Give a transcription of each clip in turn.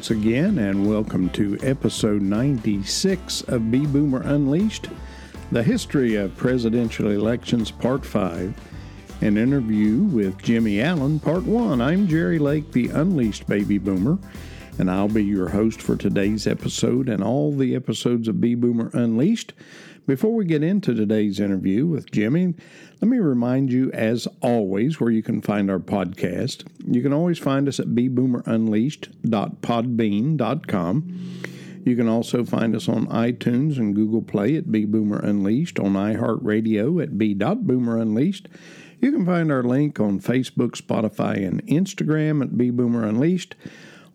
once again, and welcome to episode 96 of B Boomer Unleashed The History of Presidential Elections, Part 5, an interview with Jimmy Allen, Part 1. I'm Jerry Lake, the Unleashed Baby Boomer, and I'll be your host for today's episode and all the episodes of B Boomer Unleashed. Before we get into today's interview with Jimmy, let me remind you, as always, where you can find our podcast. You can always find us at bboomerunleashed.podbean.com. You can also find us on iTunes and Google Play at B Boomer Unleashed, on iHeartRadio at b.boomerunleashed. You can find our link on Facebook, Spotify, and Instagram at B Boomer Unleashed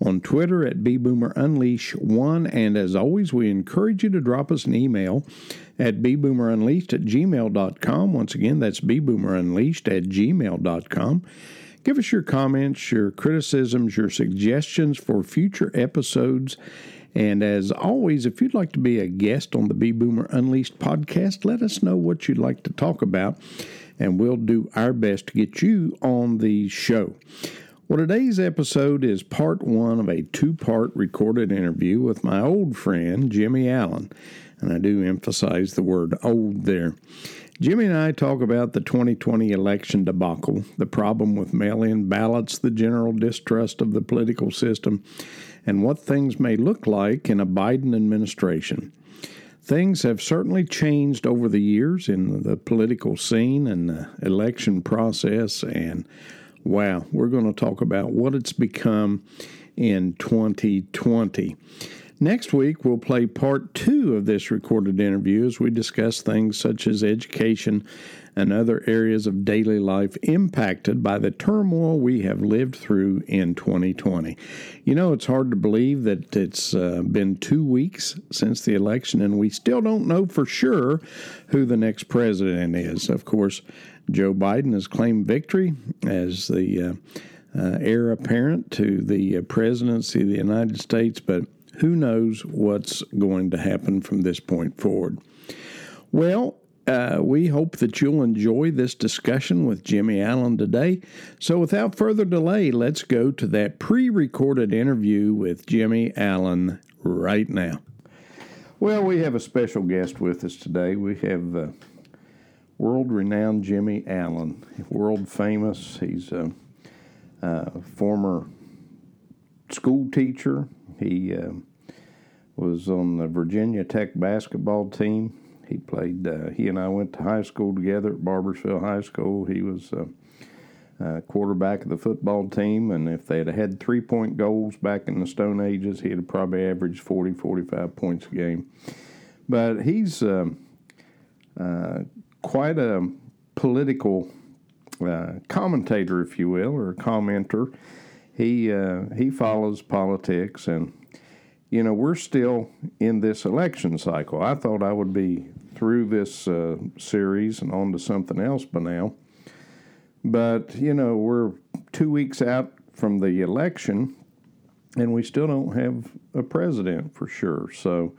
on Twitter at bboomerunleash1. And as always, we encourage you to drop us an email at bboomerunleashed at gmail.com. Once again, that's bboomerunleashed at gmail.com. Give us your comments, your criticisms, your suggestions for future episodes. And as always, if you'd like to be a guest on the B Boomer Unleashed podcast, let us know what you'd like to talk about, and we'll do our best to get you on the show. Well, today's episode is part one of a two part recorded interview with my old friend, Jimmy Allen. And I do emphasize the word old there. Jimmy and I talk about the 2020 election debacle, the problem with mail in ballots, the general distrust of the political system, and what things may look like in a Biden administration. Things have certainly changed over the years in the political scene and the election process, and wow, we're going to talk about what it's become in 2020. Next week, we'll play part two of this recorded interview as we discuss things such as education and other areas of daily life impacted by the turmoil we have lived through in 2020. You know, it's hard to believe that it's uh, been two weeks since the election, and we still don't know for sure who the next president is. Of course, Joe Biden has claimed victory as the uh, uh, heir apparent to the uh, presidency of the United States, but who knows what's going to happen from this point forward. Well, uh, we hope that you'll enjoy this discussion with Jimmy Allen today. So, without further delay, let's go to that pre recorded interview with Jimmy Allen right now. Well, we have a special guest with us today. We have uh, world renowned Jimmy Allen, world famous. He's a, a former school teacher. He uh, was on the Virginia Tech basketball team. He played. Uh, he and I went to high school together at Barboursville High School. He was uh, uh, quarterback of the football team, and if they had had three point goals back in the Stone Ages, he'd have probably averaged 40, 45 points a game. But he's um, uh, quite a political uh, commentator, if you will, or a commenter. He uh, he follows politics, and you know we're still in this election cycle. I thought I would be through this uh, series and on to something else by now, but you know we're two weeks out from the election, and we still don't have a president for sure. So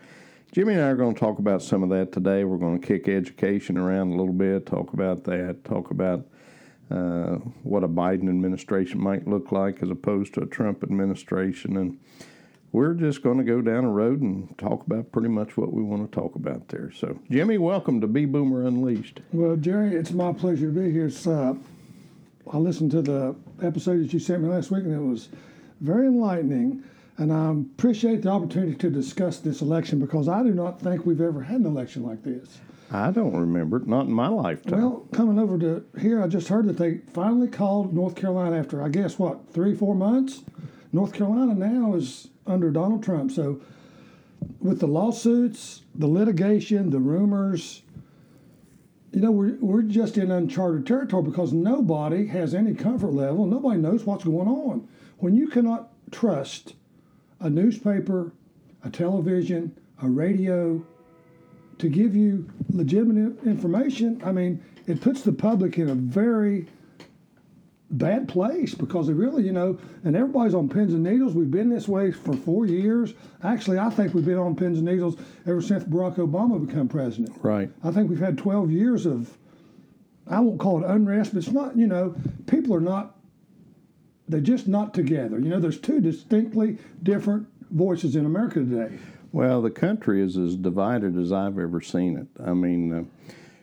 Jimmy and I are going to talk about some of that today. We're going to kick education around a little bit, talk about that, talk about uh, what a Biden administration might look like as opposed to a Trump administration. And we're just going to go down a road and talk about pretty much what we want to talk about there. So, Jimmy, welcome to B Boomer Unleashed. Well, Jerry, it's my pleasure to be here. Uh, I listened to the episode that you sent me last week, and it was very enlightening. And I appreciate the opportunity to discuss this election because I do not think we've ever had an election like this. I don't remember it, not in my lifetime. Well, coming over to here, I just heard that they finally called North Carolina after, I guess, what, three, four months? North Carolina now is under Donald Trump. So, with the lawsuits, the litigation, the rumors, you know, we're, we're just in uncharted territory because nobody has any comfort level. Nobody knows what's going on. When you cannot trust a newspaper, a television, a radio to give you legitimate information, I mean, it puts the public in a very bad place because they really, you know, and everybody's on pins and needles. We've been this way for four years. Actually, I think we've been on pins and needles ever since Barack Obama became president. Right. I think we've had 12 years of, I won't call it unrest, but it's not, you know, people are not they're just not together. You know, there's two distinctly different voices in America today. Well, the country is as divided as I've ever seen it. I mean, uh,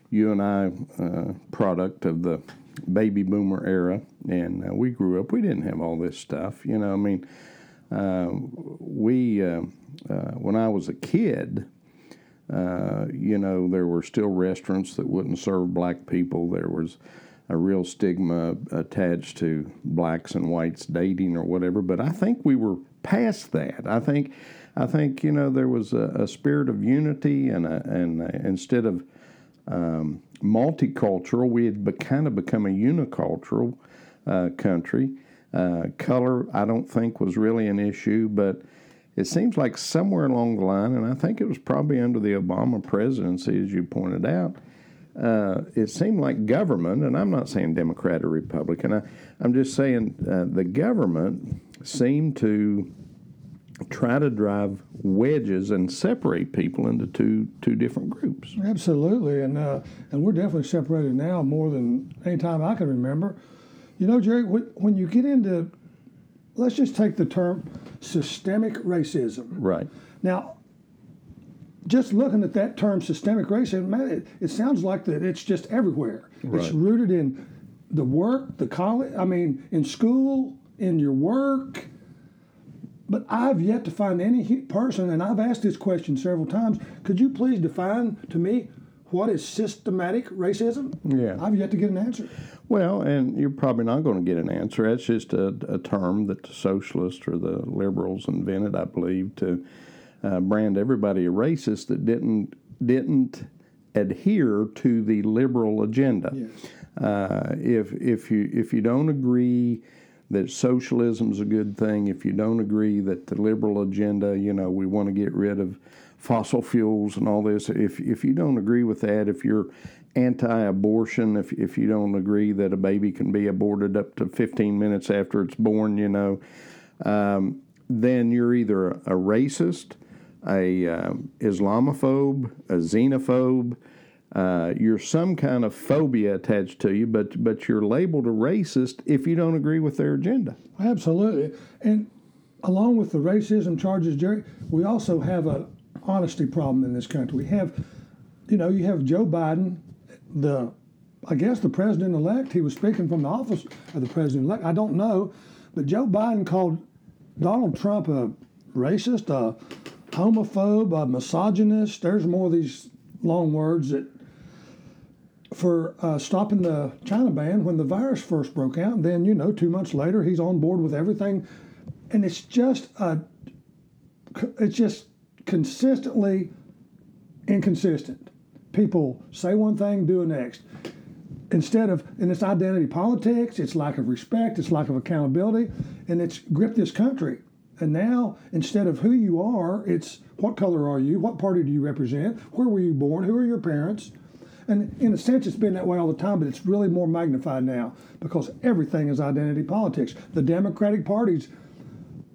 you and I, uh, product of the baby boomer era, and uh, we grew up. We didn't have all this stuff, you know. I mean, uh, we uh, uh, when I was a kid, you know, there were still restaurants that wouldn't serve black people. There was a real stigma attached to blacks and whites dating or whatever. But I think we were past that. I think, I think you know there was a, a spirit of unity and a, and a, instead of um, multicultural, we had be, kind of become a unicultural uh, country. Uh, color, I don't think, was really an issue, but it seems like somewhere along the line, and I think it was probably under the Obama presidency, as you pointed out, uh, it seemed like government, and I'm not saying Democrat or Republican, I, am just saying uh, the government seemed to try to drive wedges and separate people into two two different groups. Absolutely, and uh, and we're definitely separated now more than any time I can remember. You know, Jerry, when you get into, let's just take the term systemic racism. Right. Now, just looking at that term systemic racism, man, it, it sounds like that it's just everywhere. Right. It's rooted in the work, the college, I mean, in school, in your work. But I've yet to find any person, and I've asked this question several times. Could you please define to me what is systematic racism? Yeah. I've yet to get an answer. Well, and you're probably not going to get an answer. That's just a, a term that the socialists or the liberals invented, I believe, to uh, brand everybody a racist that didn't didn't adhere to the liberal agenda. Yes. Uh, if if you if you don't agree that socialism is a good thing, if you don't agree that the liberal agenda, you know, we want to get rid of fossil fuels and all this, if if you don't agree with that, if you're anti-abortion, if if you don't agree that a baby can be aborted up to 15 minutes after it's born, you know, um, then you're either a racist a uh, Islamophobe, a xenophobe. Uh, you're some kind of phobia attached to you, but but you're labeled a racist if you don't agree with their agenda. Absolutely, and along with the racism charges, Jerry, we also have an honesty problem in this country. We have, you know, you have Joe Biden, the, I guess the president elect. He was speaking from the office of the president elect. I don't know, but Joe Biden called Donald Trump a racist, a homophobe, a misogynist. There's more of these long words that for uh, stopping the China ban when the virus first broke out. And then, you know, two months later, he's on board with everything. And it's just a, it's just consistently inconsistent. People say one thing, do a next. Instead of, and it's identity politics, it's lack of respect, it's lack of accountability, and it's gripped this country. And now, instead of who you are, it's what color are you? What party do you represent? Where were you born? Who are your parents? And in a sense, it's been that way all the time, but it's really more magnified now because everything is identity politics. The Democratic parties,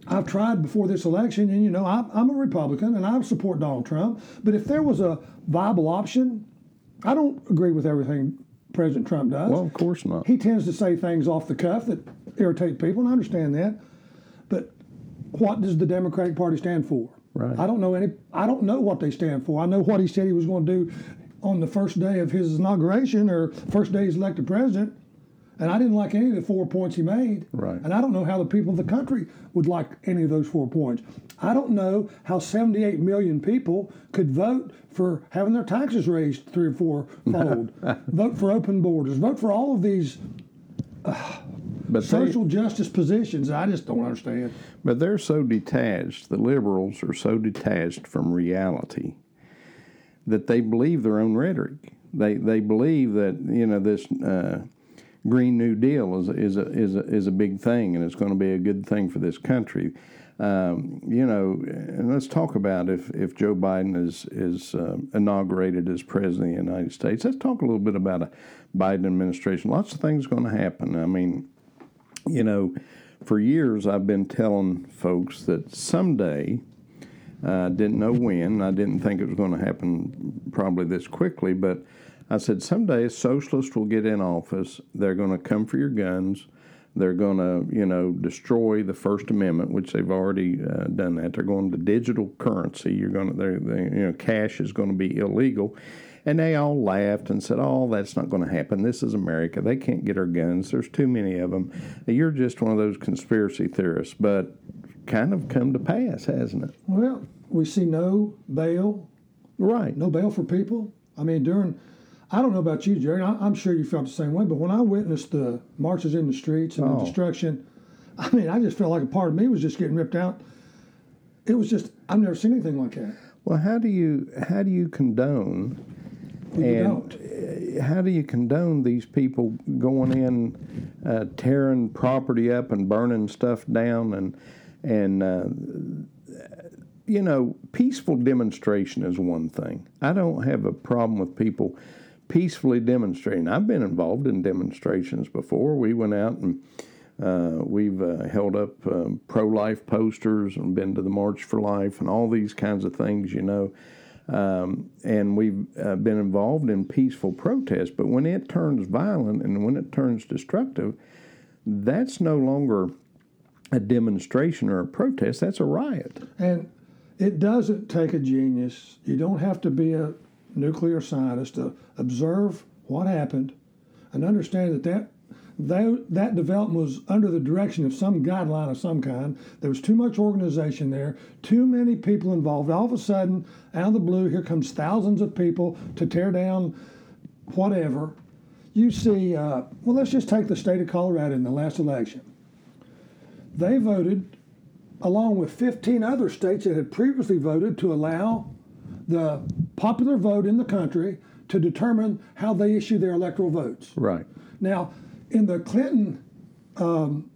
I've tried before this election, and you know, I'm, I'm a Republican and I support Donald Trump, but if there was a viable option, I don't agree with everything President Trump does. Well, of course not. He tends to say things off the cuff that irritate people, and I understand that. What does the Democratic Party stand for? Right. I don't know any. I don't know what they stand for. I know what he said he was going to do on the first day of his inauguration or first day he's elected president, and I didn't like any of the four points he made. Right. And I don't know how the people of the country would like any of those four points. I don't know how 78 million people could vote for having their taxes raised three or four fold, vote for open borders, vote for all of these. Uh, but social they, justice positions, I just don't understand. But they're so detached. The liberals are so detached from reality that they believe their own rhetoric. They they believe that you know this uh, Green New Deal is is a, is a, is a big thing and it's going to be a good thing for this country. Um, you know, and let's talk about if, if Joe Biden is is uh, inaugurated as president of the United States. Let's talk a little bit about a Biden administration. Lots of things going to happen. I mean, you know, for years I've been telling folks that someday, I uh, didn't know when, I didn't think it was going to happen probably this quickly, but I said someday socialists will get in office. They're going to come for your guns. They're going to, you know, destroy the First Amendment, which they've already uh, done that. They're going to digital currency. You're going to, they, you know, cash is going to be illegal. And they all laughed and said, "Oh, that's not going to happen. This is America. They can't get our guns. There's too many of them. You're just one of those conspiracy theorists." But kind of come to pass, hasn't it? Well, we see no bail, Right. no bail for people. I mean, during, I don't know about you, Jerry. I, I'm sure you felt the same way. But when I witnessed the marches in the streets and Oh. the destruction, I mean, I just felt like a part of me was just getting ripped out. It was just I've never seen anything like that. Well, how do you how do you condone And don't. uh, how do you condone these people going in, uh, tearing property up and burning stuff down and and uh, you know peaceful demonstration is one thing. I don't have a problem with people peacefully demonstrating. I've been involved in demonstrations before. We went out and uh, we've uh, held up um, pro-life posters and been to the March for Life and all these kinds of things, you know. Um, and we've uh, been involved in peaceful protest. But when it turns violent and when it turns destructive, that's no longer a demonstration or a protest. That's a riot. And it doesn't take a genius. You don't have to be a nuclear scientist to observe what happened and understand that that, that, that development was under the direction of some guideline of some kind. There was too much organization there, too many people involved. All of a sudden, out of the blue, here comes thousands of people to tear down whatever. You see, uh, well, let's just take the state of Colorado in the last election. They voted along with 15 other states that had previously voted to allow the popular vote in the country to determine how they issue their electoral votes. Right. Now, in the Clinton um,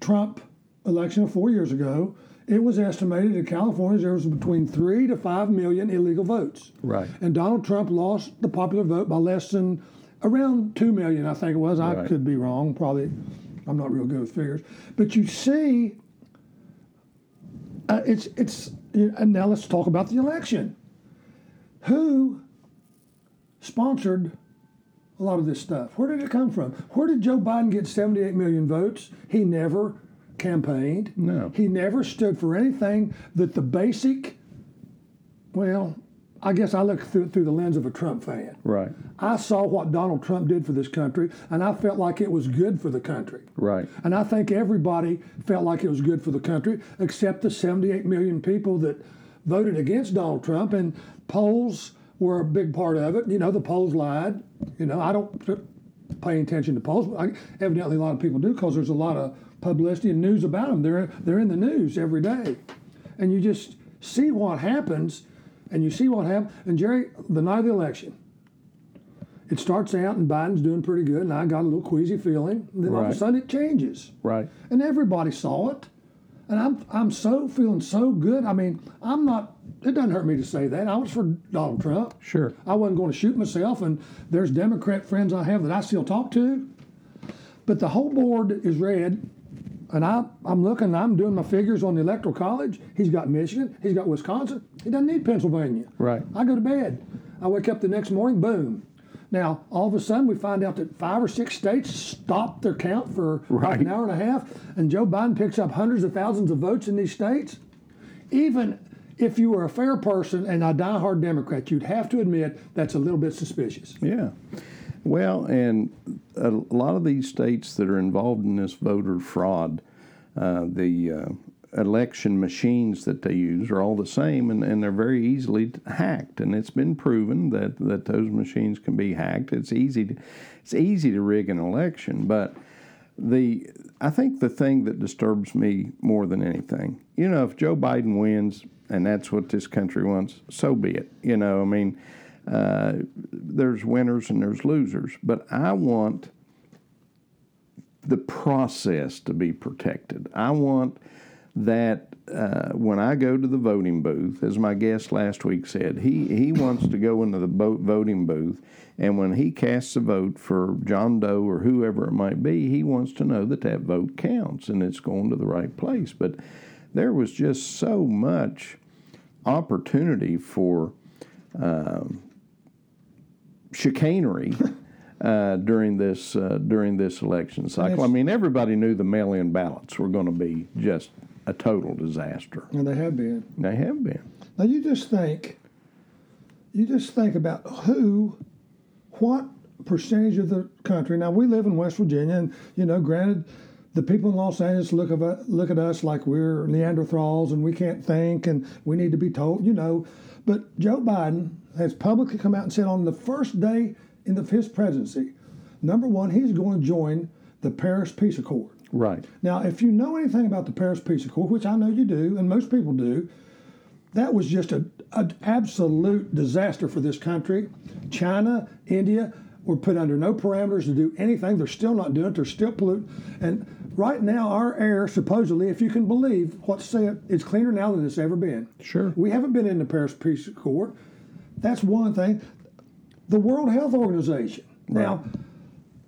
Trump election four years ago, it was estimated in California there was between three to five million illegal votes. Right. And Donald Trump lost the popular vote by less than around two million, I think it was. I could be wrong. Probably, I'm not real good with figures. But you see, uh, it's it's. And now let's talk about the election. Who sponsored a lot of this stuff? Where did it come from? Where did Joe Biden get 78 million votes? He never campaigned. No. He never stood for anything that the basic, well, I guess I look through, through the lens of a Trump fan. Right. I saw what Donald Trump did for this country, and I felt like it was good for the country. Right. And I think everybody felt like it was good for the country, except the 78 million people that voted against Donald Trump. And polls were a big part of it. You know, the polls lied. You know, I don't pay attention to polls, I, evidently a lot of people do because there's a lot of publicity and news about them. They're they're in the news every day, and you just see what happens, and you see what happens. And Jerry, the night of the election, it starts out and Biden's doing pretty good, and I got a little queasy feeling. And then all of a sudden it changes, Right. and everybody saw it. And I'm I'm so feeling so good. I mean, I'm not. It doesn't hurt me to say that. I was for Donald Trump. Sure. I wasn't going to shoot myself, and there's Democrat friends I have that I still talk to. But the whole board is red, and I, I'm looking, I'm doing my figures on the Electoral College. He's got Michigan, he's got Wisconsin. He doesn't need Pennsylvania. Right. I go to bed. I wake up the next morning, boom. Now, all of a sudden, we find out that five or six states stopped their count for like an hour and a half, and Joe Biden picks up hundreds of thousands of votes in these states. Even if you were a fair person and a diehard Democrat, you'd have to admit that's a little bit suspicious. Yeah. Well, and a lot of these states that are involved in this voter fraud, uh, the uh, election machines that they use are all the same, and, and they're very easily hacked. And it's been proven that, that those machines can be hacked. It's easy to, it's easy to rig an election, but the I think the thing that disturbs me more than anything, you know, if Joe Biden wins and that's what this country wants, so be it. You know, I mean, uh, there's winners and there's losers, but I want the process to be protected. I want that uh, when I go to the voting booth, as my guest last week said, he, he wants to go into the bo- voting booth, and when he casts a vote for John Doe or whoever it might be, he wants to know that that vote counts and it's going to the right place. But there was just so much opportunity for um, chicanery. uh, during this uh, during this election cycle. I mean, everybody knew the mail-in ballots were going to be just a total disaster. And they have been. They have been. Now you just think, you just think about who, what percentage of the country. Now we live in West Virginia, and you know, granted, the people in Los Angeles look at look at us like we're Neanderthals and we can't think and we need to be told, you know. But Joe Biden has publicly come out and said on the first day in the, his presidency, number one, he's going to join the Paris Peace Accord. Right. Now, if you know anything about the Paris Peace Accord, which I know you do, and most people do, that was just an absolute disaster for this country. China, India were put under no parameters to do anything. They're still not doing it. They're still polluting. And right now, our air, supposedly, if you can believe what's said, is cleaner now than it's ever been. Sure. We haven't been in the Paris Peace Accord. That's one thing. The World Health Organization. Right. Now,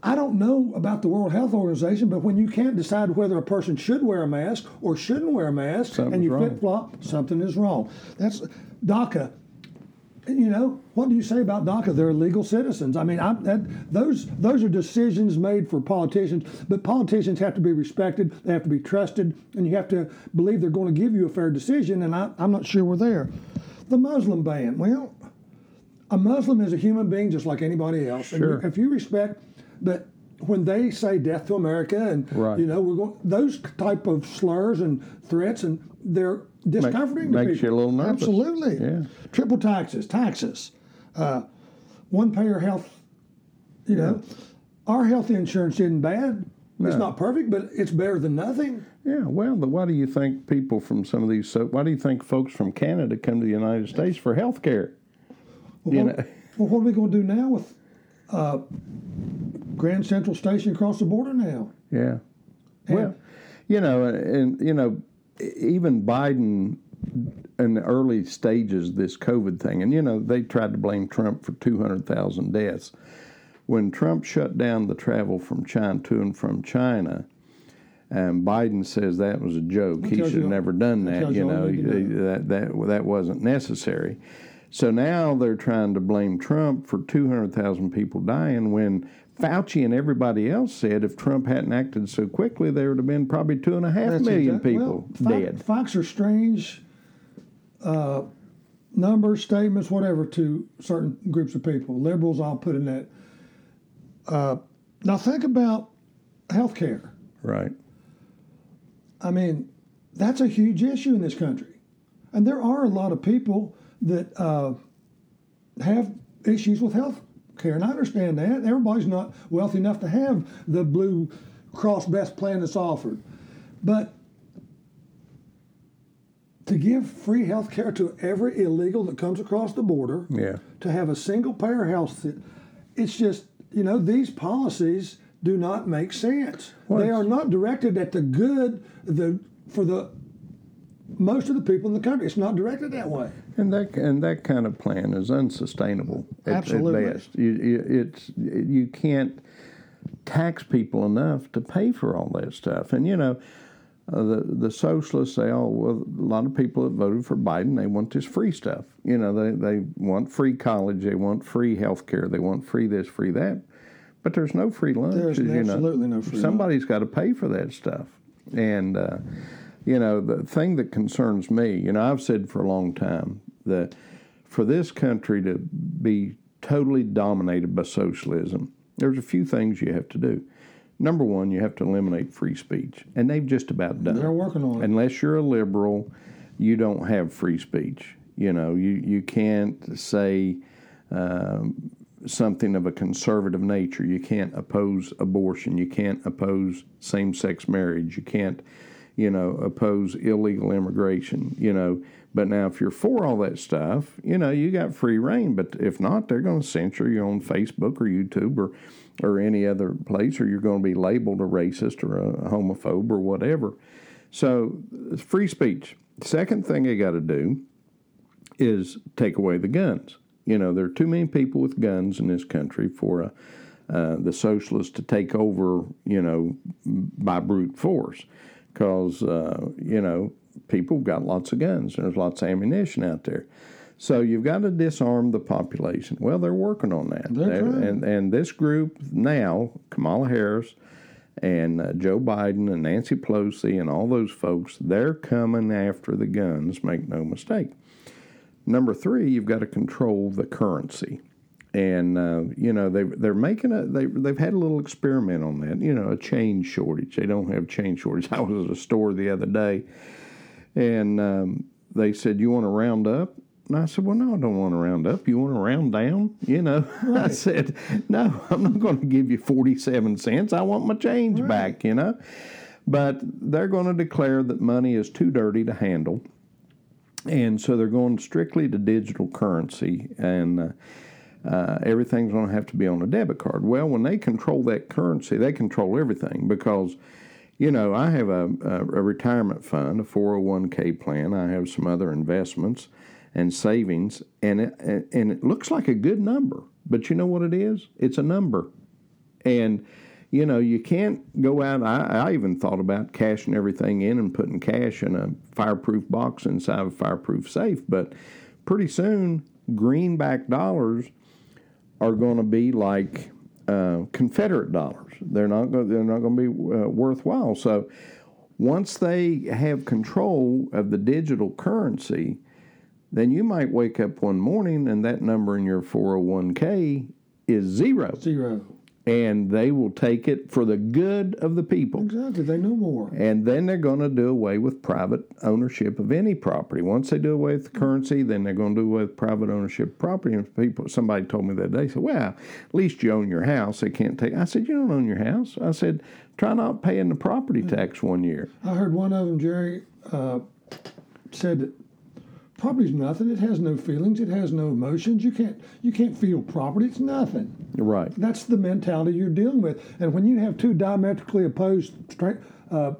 I don't know about the World Health Organization, but when you can't decide whether a person should wear a mask or shouldn't wear a mask, Something's and you flip flop, something is wrong. That's DACA. You know what do you say about DACA? They're legal citizens. I mean, I, that, those those are decisions made for politicians, but politicians have to be respected. They have to be trusted, and you have to believe they're going to give you a fair decision. And I, I'm not sure we're there. The Muslim ban. Well, a Muslim is a human being just like anybody else. And Sure. you- if you respect, but when they say "death to America" and Right. you know we're going those type of slurs and threats, and they're discomforting to makes people. you a little nervous. Absolutely. Yeah. Triple taxes, taxes, uh, one payer health. You know, our health insurance isn't bad. It's not perfect, but it's better than nothing. Yeah, well, but why do you think people from some of these? So, why do you think folks from Canada come to the United States for health care? You well, know, well, what are we going to do now with uh, Grand Central Station across the border now? yeah. Well, you know, and you know, even Biden in the early stages of this COVID thing, and you know, they tried to blame Trump for two hundred thousand deaths. When Trump shut down the travel from China to and from China, and Biden says that was a joke. He should have never done that. You you know, you need know. that that that wasn't necessary. So now they're trying to blame Trump for 200,000 people dying when Fauci and everybody else said if Trump hadn't acted so quickly, there would have been probably two and a half That's million people well, dead. Facts are strange uh, numbers, statements, whatever, to certain groups of people. Liberals, I'll put in that. Uh, now, think about health care. Right. I mean, that's a huge issue in this country. And there are a lot of people that uh, have issues with health care. And I understand that. Everybody's not wealthy enough to have the Blue Cross Best plan that's offered. But to give free health care to every illegal that comes across the border, Yeah. to have a single payer health, it's just, you know, these policies do not make sense. Well, they are not directed at the good the for the most of the people in the country. It's not directed that way. And that and that kind of plan is unsustainable at, Absolutely. at best. You, you, it's you can't tax people enough to pay for all that stuff. And you know, uh, the the socialists say, oh well, a lot of people that voted for Biden they want this free stuff. You know, they they want free college, they want free health care, they want free this, free that. But there's no free lunch. There's as you know. absolutely no free Somebody's got to pay for that stuff. And uh, you know, the thing that concerns me, you know, I've said for a long time that for this country to be totally dominated by socialism, there's a few things you have to do. Number one, you have to eliminate free speech, and they've just about done They're working on it. Unless you're a liberal, you don't have free speech. You know, you you can't say um, something of a conservative nature. You can't oppose abortion. You can't oppose same-sex marriage. You can't, you know, oppose illegal immigration. You know, but now if you're for all that stuff, you know, you got free reign. But if not, they're going to censor you on Facebook or YouTube or or any other place, or you're going to be labeled a racist or a homophobe or whatever. So, free speech. Second thing you got to do is take away the guns. You know, there are too many people with guns in this country for uh, uh, the socialists to take over, you know, by brute force. Because, uh, you know, people got lots of guns. And there's lots of ammunition out there. So you've got to disarm the population. Well, they're working on that. They're and and this group now, Kamala Harris and uh, Joe Biden and Nancy Pelosi and all those folks, they're coming after the guns. Make no mistake. Number three, you've got to control the currency. And uh, you know they they're making a they they've had a little experiment on that. You know a change shortage. They don't have change shortage. I was at a store the other day, and um, they said, "You want to round up?" And I said, "Well, no, I don't want to round up. You want to round down?" You know, I said, "No, I'm not going to give you 47 cents. I want my change back." You know, but they're going to declare that money is too dirty to handle, and so they're going strictly to digital currency and. Uh, uh, everything's going to have to be on a debit card. Well, when they control that currency, they control everything because, you know, I have a, a, a retirement fund, a 401k plan. I have some other investments and savings, and it, and it looks like a good number. But you know what it is? It's a number. And, you know, you can't go out. I, I even thought about cashing everything in and putting cash in a fireproof box inside a fireproof safe. But pretty soon, greenback dollars are going to be like uh, Confederate dollars. They're not going. They're not going to be uh, worthwhile. So once they have control of the digital currency, then you might wake up one morning and that number in your 401k is zero, Zero. And they will take it for the good of the people. Exactly. They know more. And then they're going to do away with private ownership of any property. Once they do away with the currency, then they're going to do away with private ownership of property. And people, somebody told me that day, said, "Well, at least you own your house. They can't take." I said, "You don't own your house." I said, "Try not paying the property tax one year." I heard one of them, Jerry, uh, said that property's nothing. It has no feelings. It has no emotions. You can't you can't feel property. It's nothing. Right. That's the mentality you're dealing with. And when you have two diametrically opposed uh,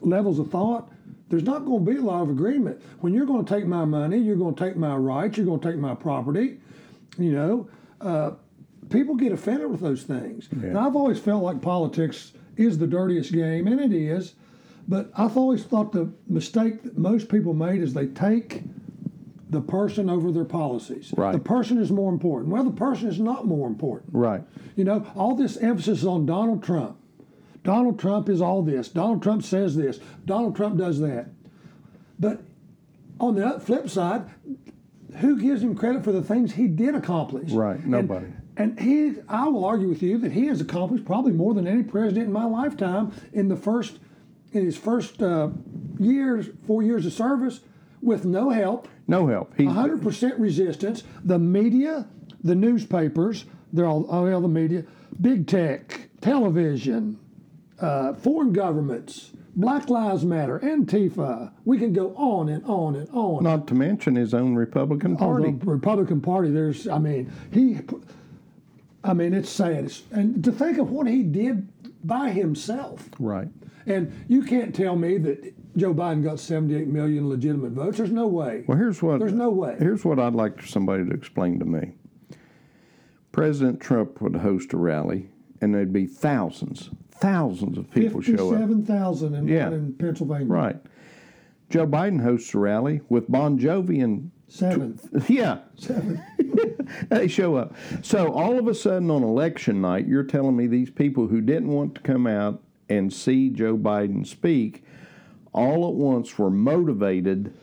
levels of thought, there's not going to be a lot of agreement. When you're going to take my money, you're going to take my rights, you're going to take my property. You know, uh, people get offended with those things. And I've always felt like politics is the dirtiest game, and it is. But I've always thought the mistake that most people made is they take the person over their policies. Right. The person is more important. Well, the person is not more important. Right. You know, all this emphasis is on Donald Trump. Donald Trump is all this. Donald Trump says this. Donald Trump does that. But on the flip side, who gives him credit for the things he did accomplish? Right, And- nobody. And, he, I will argue with you that he has accomplished probably more than any president in my lifetime in the first, in his first uh, years, four years of service, with no help. No help. He, 100% resistance. The media, the newspapers, they're all, all the media, big tech, television, uh, foreign governments, Black Lives Matter, Antifa. We can go on and on and on. not to mention his own Republican Oh, Party. the Republican Party, there's, I mean, he, I mean, it's sad. It's, and to think of what he did by himself. Right. And you can't tell me that Joe Biden got 78 million legitimate votes. There's no way. Well, here's what. There's no way. Here's what I'd like somebody to explain to me. President Trump would host a rally, and there'd be thousands, thousands of people show up. 57,000 in, Yeah. in Pennsylvania. Right. Joe Biden hosts a rally with Bon Jovi and Seventh. yeah, Seventh. they show up. So all of a sudden on election night, you're telling me these people who didn't want to come out and see Joe Biden speak, all at once were motivated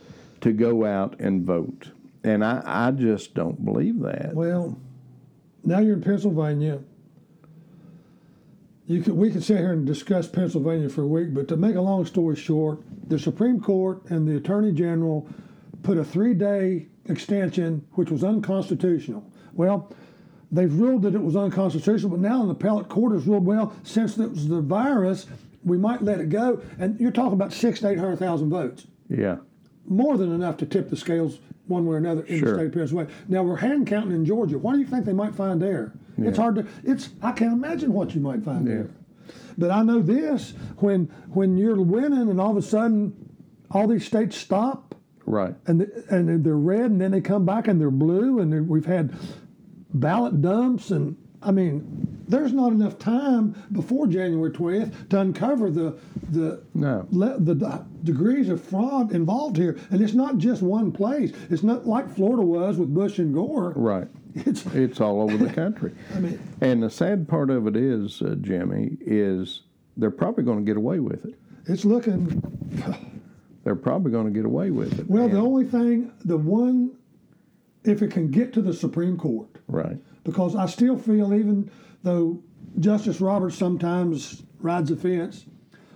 to go out and vote. And I, I just don't believe that. Well, now you're in Pennsylvania. You could, we could sit here and discuss Pennsylvania for a week, but to make a long story short, the Supreme Court and the Attorney General put a three day extension, which was unconstitutional. Well, they've ruled that it was unconstitutional, but now in the appellate court has ruled, well, since it was the virus, we might let it go. And you're talking about six to 800,000 votes Yeah. more than enough to tip the scales one way or another in Sure. the state of Pennsylvania. Now we're hand counting in Georgia. What do you think they might find there? It's hard to. It's I can't imagine what you might find there. But I know this: when when you're winning, and all of a sudden, all these states stop, Right. and the, and they're red, and then they come back and they're blue, and they're- we've had ballot dumps, and I mean, there's not enough time before January 20th to uncover the the No. le- the d- degrees of fraud involved here, and it's not just one place. It's not like Florida was with Bush and Gore. Right. It's It's all over the country. I mean, And the sad part of it is, uh, Jimmy, is they're probably going to get away with it. it's looking They're probably going to get away with it. well. The only thing, the one, if it can get to the Supreme Court, right. because I still feel, even though Justice Roberts sometimes rides the fence,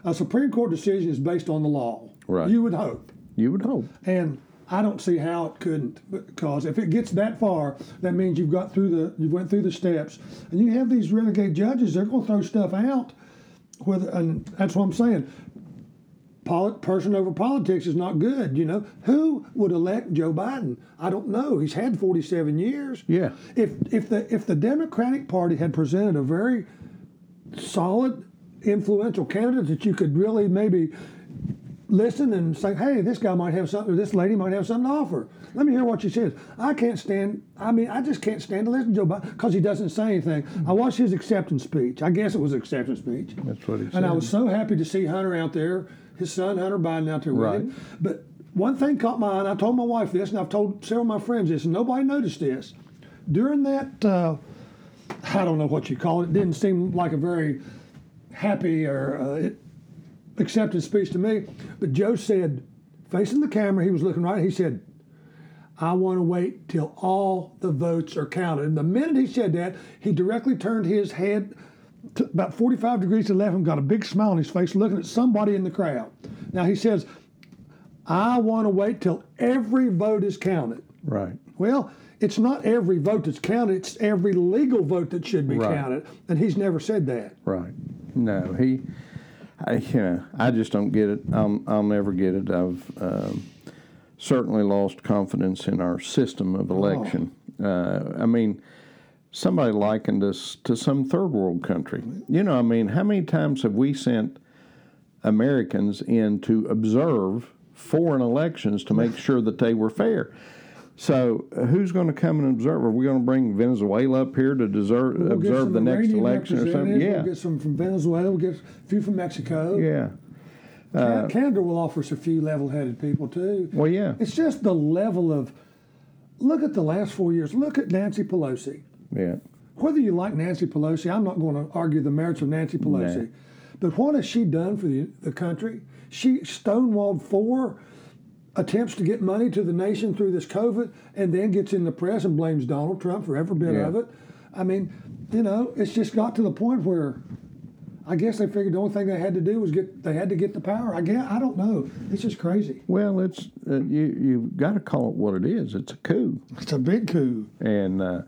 a Supreme Court decision is based on the law. Right. You would hope. You would hope. And I don't see how it couldn't, because if it gets that far, that means you've got through the, you went through the steps, and you have these renegade judges. They're going to throw stuff out, whether, and that's what I'm saying. Person over politics is not good. You know who would elect Joe Biden? I don't know. He's had 47 years. Yeah. If if the if the Democratic Party had presented a very solid, influential candidate that you could really maybe listen and say, hey, this guy might have something, or this lady might have something to offer. Let me hear what she says. I can't stand, I mean, I just can't stand to listen to Joe Biden because he doesn't say anything. I watched his acceptance speech. I guess it was an acceptance speech. That's what he said. And I was so happy to see Hunter out there, his son Hunter Biden out there with Right. him. But one thing caught my eye, and I told my wife this, and I've told several of my friends this, and nobody noticed this. During that, uh, I don't know what you call it, it didn't seem like a very happy or uh, acceptance speech to me. But Joe said, facing the camera, he was looking right, he said, I want to wait till all the votes are counted. And the minute he said that, he directly turned his head to about 45 degrees to the left and got a big smile on his face looking at somebody in the crowd. Now he says, I want to wait till every vote is counted. right. Well, it's not every vote that's counted, it's every legal vote that should be Right. counted. And he's never said that. Right. No, he. I, you know, I just don't get it. I'll, I'll never get it. I've um, certainly lost confidence in our system of election. Uh, I mean, somebody likened us to some third world country. You know, I mean, how many times have we sent Americans in to observe foreign elections to make sure that they were fair? So, uh, who's going to come and observe? Are we going to bring Venezuela up here to deserve, We'll observe the next Iranian election or something? Yeah. We'll get some from Venezuela, we'll get a few from Mexico. yeah. Can- Canada will offer us a few level headed people too. Well, yeah, It's just the level of look at the last four years. Look at Nancy Pelosi. Yeah, Whether you like Nancy Pelosi, I'm not going to argue the merits of Nancy Pelosi. But what has she done for the, the country? She stonewalled four attempts to get money to the nation through this COVID and then gets in the press and blames Donald Trump for every bit Yeah. of it. I mean, you know, it's just got to the point where I guess they figured the only thing they had to do was get they had to get the power. I guess I don't know. It's just crazy. Well, it's uh, you. You've got to call it what it is. It's a coup, It's a big coup. and uh,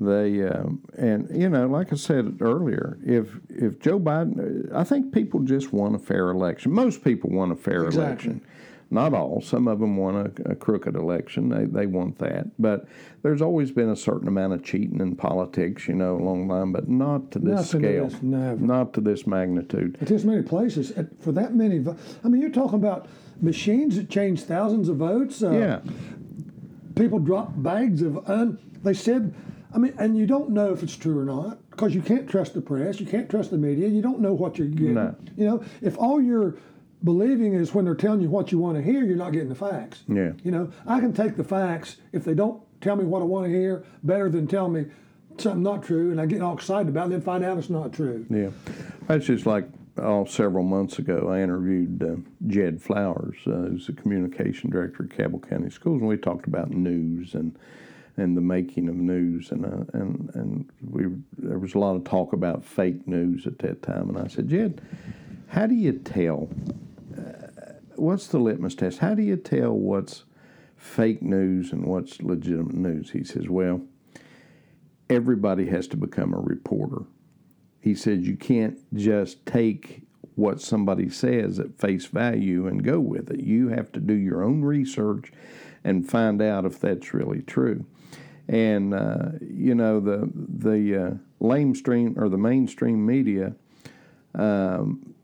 they um, and you know, like I said earlier, if if Joe Biden, I think people just want a fair election. Most people want a fair Exactly. election. Not all. Some of them want a, a crooked election. They they want that. But there's always been a certain amount of cheating in politics, you know, along the line, but not to this Nothing scale. Not to this magnitude. At this many places, for that many, I mean, you're talking about machines that change thousands of votes. Uh, Yeah. People drop bags of un. They said, I mean, and you don't know if it's true or not because you can't trust the press, you can't trust the media, you don't know what you're getting. No. You know, if all you're believing is when they're telling you what you want to hear, you're not getting the facts. Yeah. You know, I can take the facts if they don't tell me what I want to hear better than tell me something not true, and I get all excited about it, and then find out it's not true. Yeah, that's just like oh, several months ago. I interviewed uh, Jedd Flowers, uh, who's the communication director at Cabell County Schools, and we talked about news and and the making of news, and uh, and and we there was a lot of talk about fake news at that time, and I said, Jedd, how do you tell? Uh, what's the litmus test? How do you tell what's fake news and what's legitimate news? He says, well. Everybody has to become a reporter he said you can't just take what somebody says at face value and go with it. You have to do your own research and find out if that's really true. And uh, you know the the uh, lamestream or the mainstream media, um,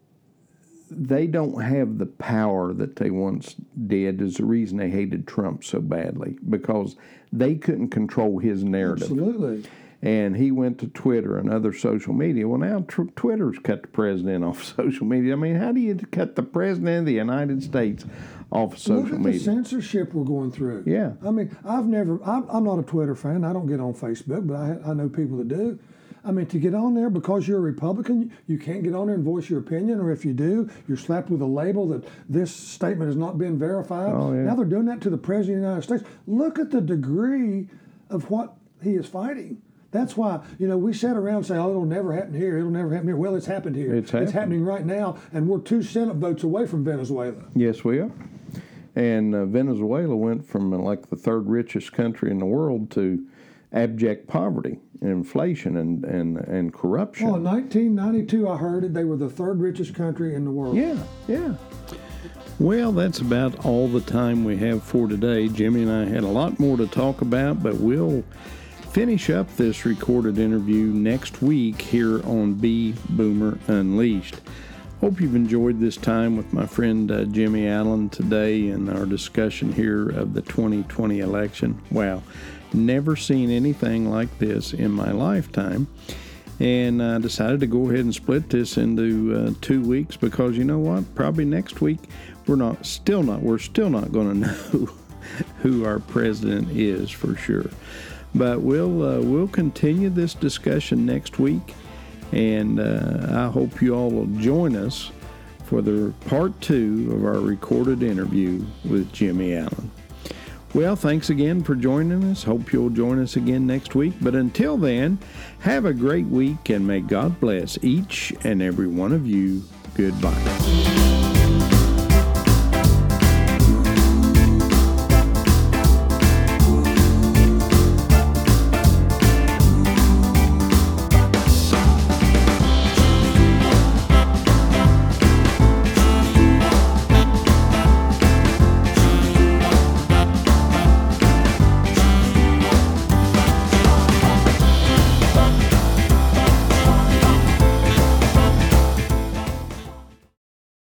they don't have the power that they once did. Is the reason they hated Trump so badly because they couldn't control his narrative Absolutely. And he went to Twitter and other social media. Well, now tr- Twitter's cut the president off social media. I mean, how do you cut the president of the United States off of social Look at media? the censorship we're going through. Yeah. I mean, I've never, I'm, I'm not a Twitter fan. I don't get on Facebook, but I, I know people that do. I mean, to get on there because you're a Republican, you can't get on there and voice your opinion, or if you do, you're slapped with a label that this statement has not been verified. Oh, yeah. Now they're doing that to the President of the United States. Look at the degree of what he is fighting. That's why, you know, we sat around and say, oh, it'll never happen here. It'll never happen here. Well, it's happened here. It's happened. happening right now, and we're two Senate votes away from Venezuela. Yes, we are. And uh, Venezuela went from uh, like the third richest country in the world to abject poverty, and inflation, and and and corruption. Well, in 1992, I heard it. They were the third richest country in the world. Yeah, yeah. Well, that's about all the time we have for today. Jimmy and I had a lot more to talk about, but we'll finish up this recorded interview next week here on B Boomer Unleashed. Hope you've enjoyed this time with my friend uh, Jimmy Allen today in our discussion here of the 2020 election. Wow, never seen anything like this in my lifetime and I decided to go ahead and split this into uh, two weeks because you know what? Probably next week we're not still not we're still not going to know who our president is for sure. But we'll uh, we'll continue this discussion next week, and uh, I hope you all will join us for the part two of our recorded interview with Jimmy Allen. Well, thanks again for joining us. Hope you'll join us again next week. But until then, have a great week and may God bless each and every one of you. Goodbye.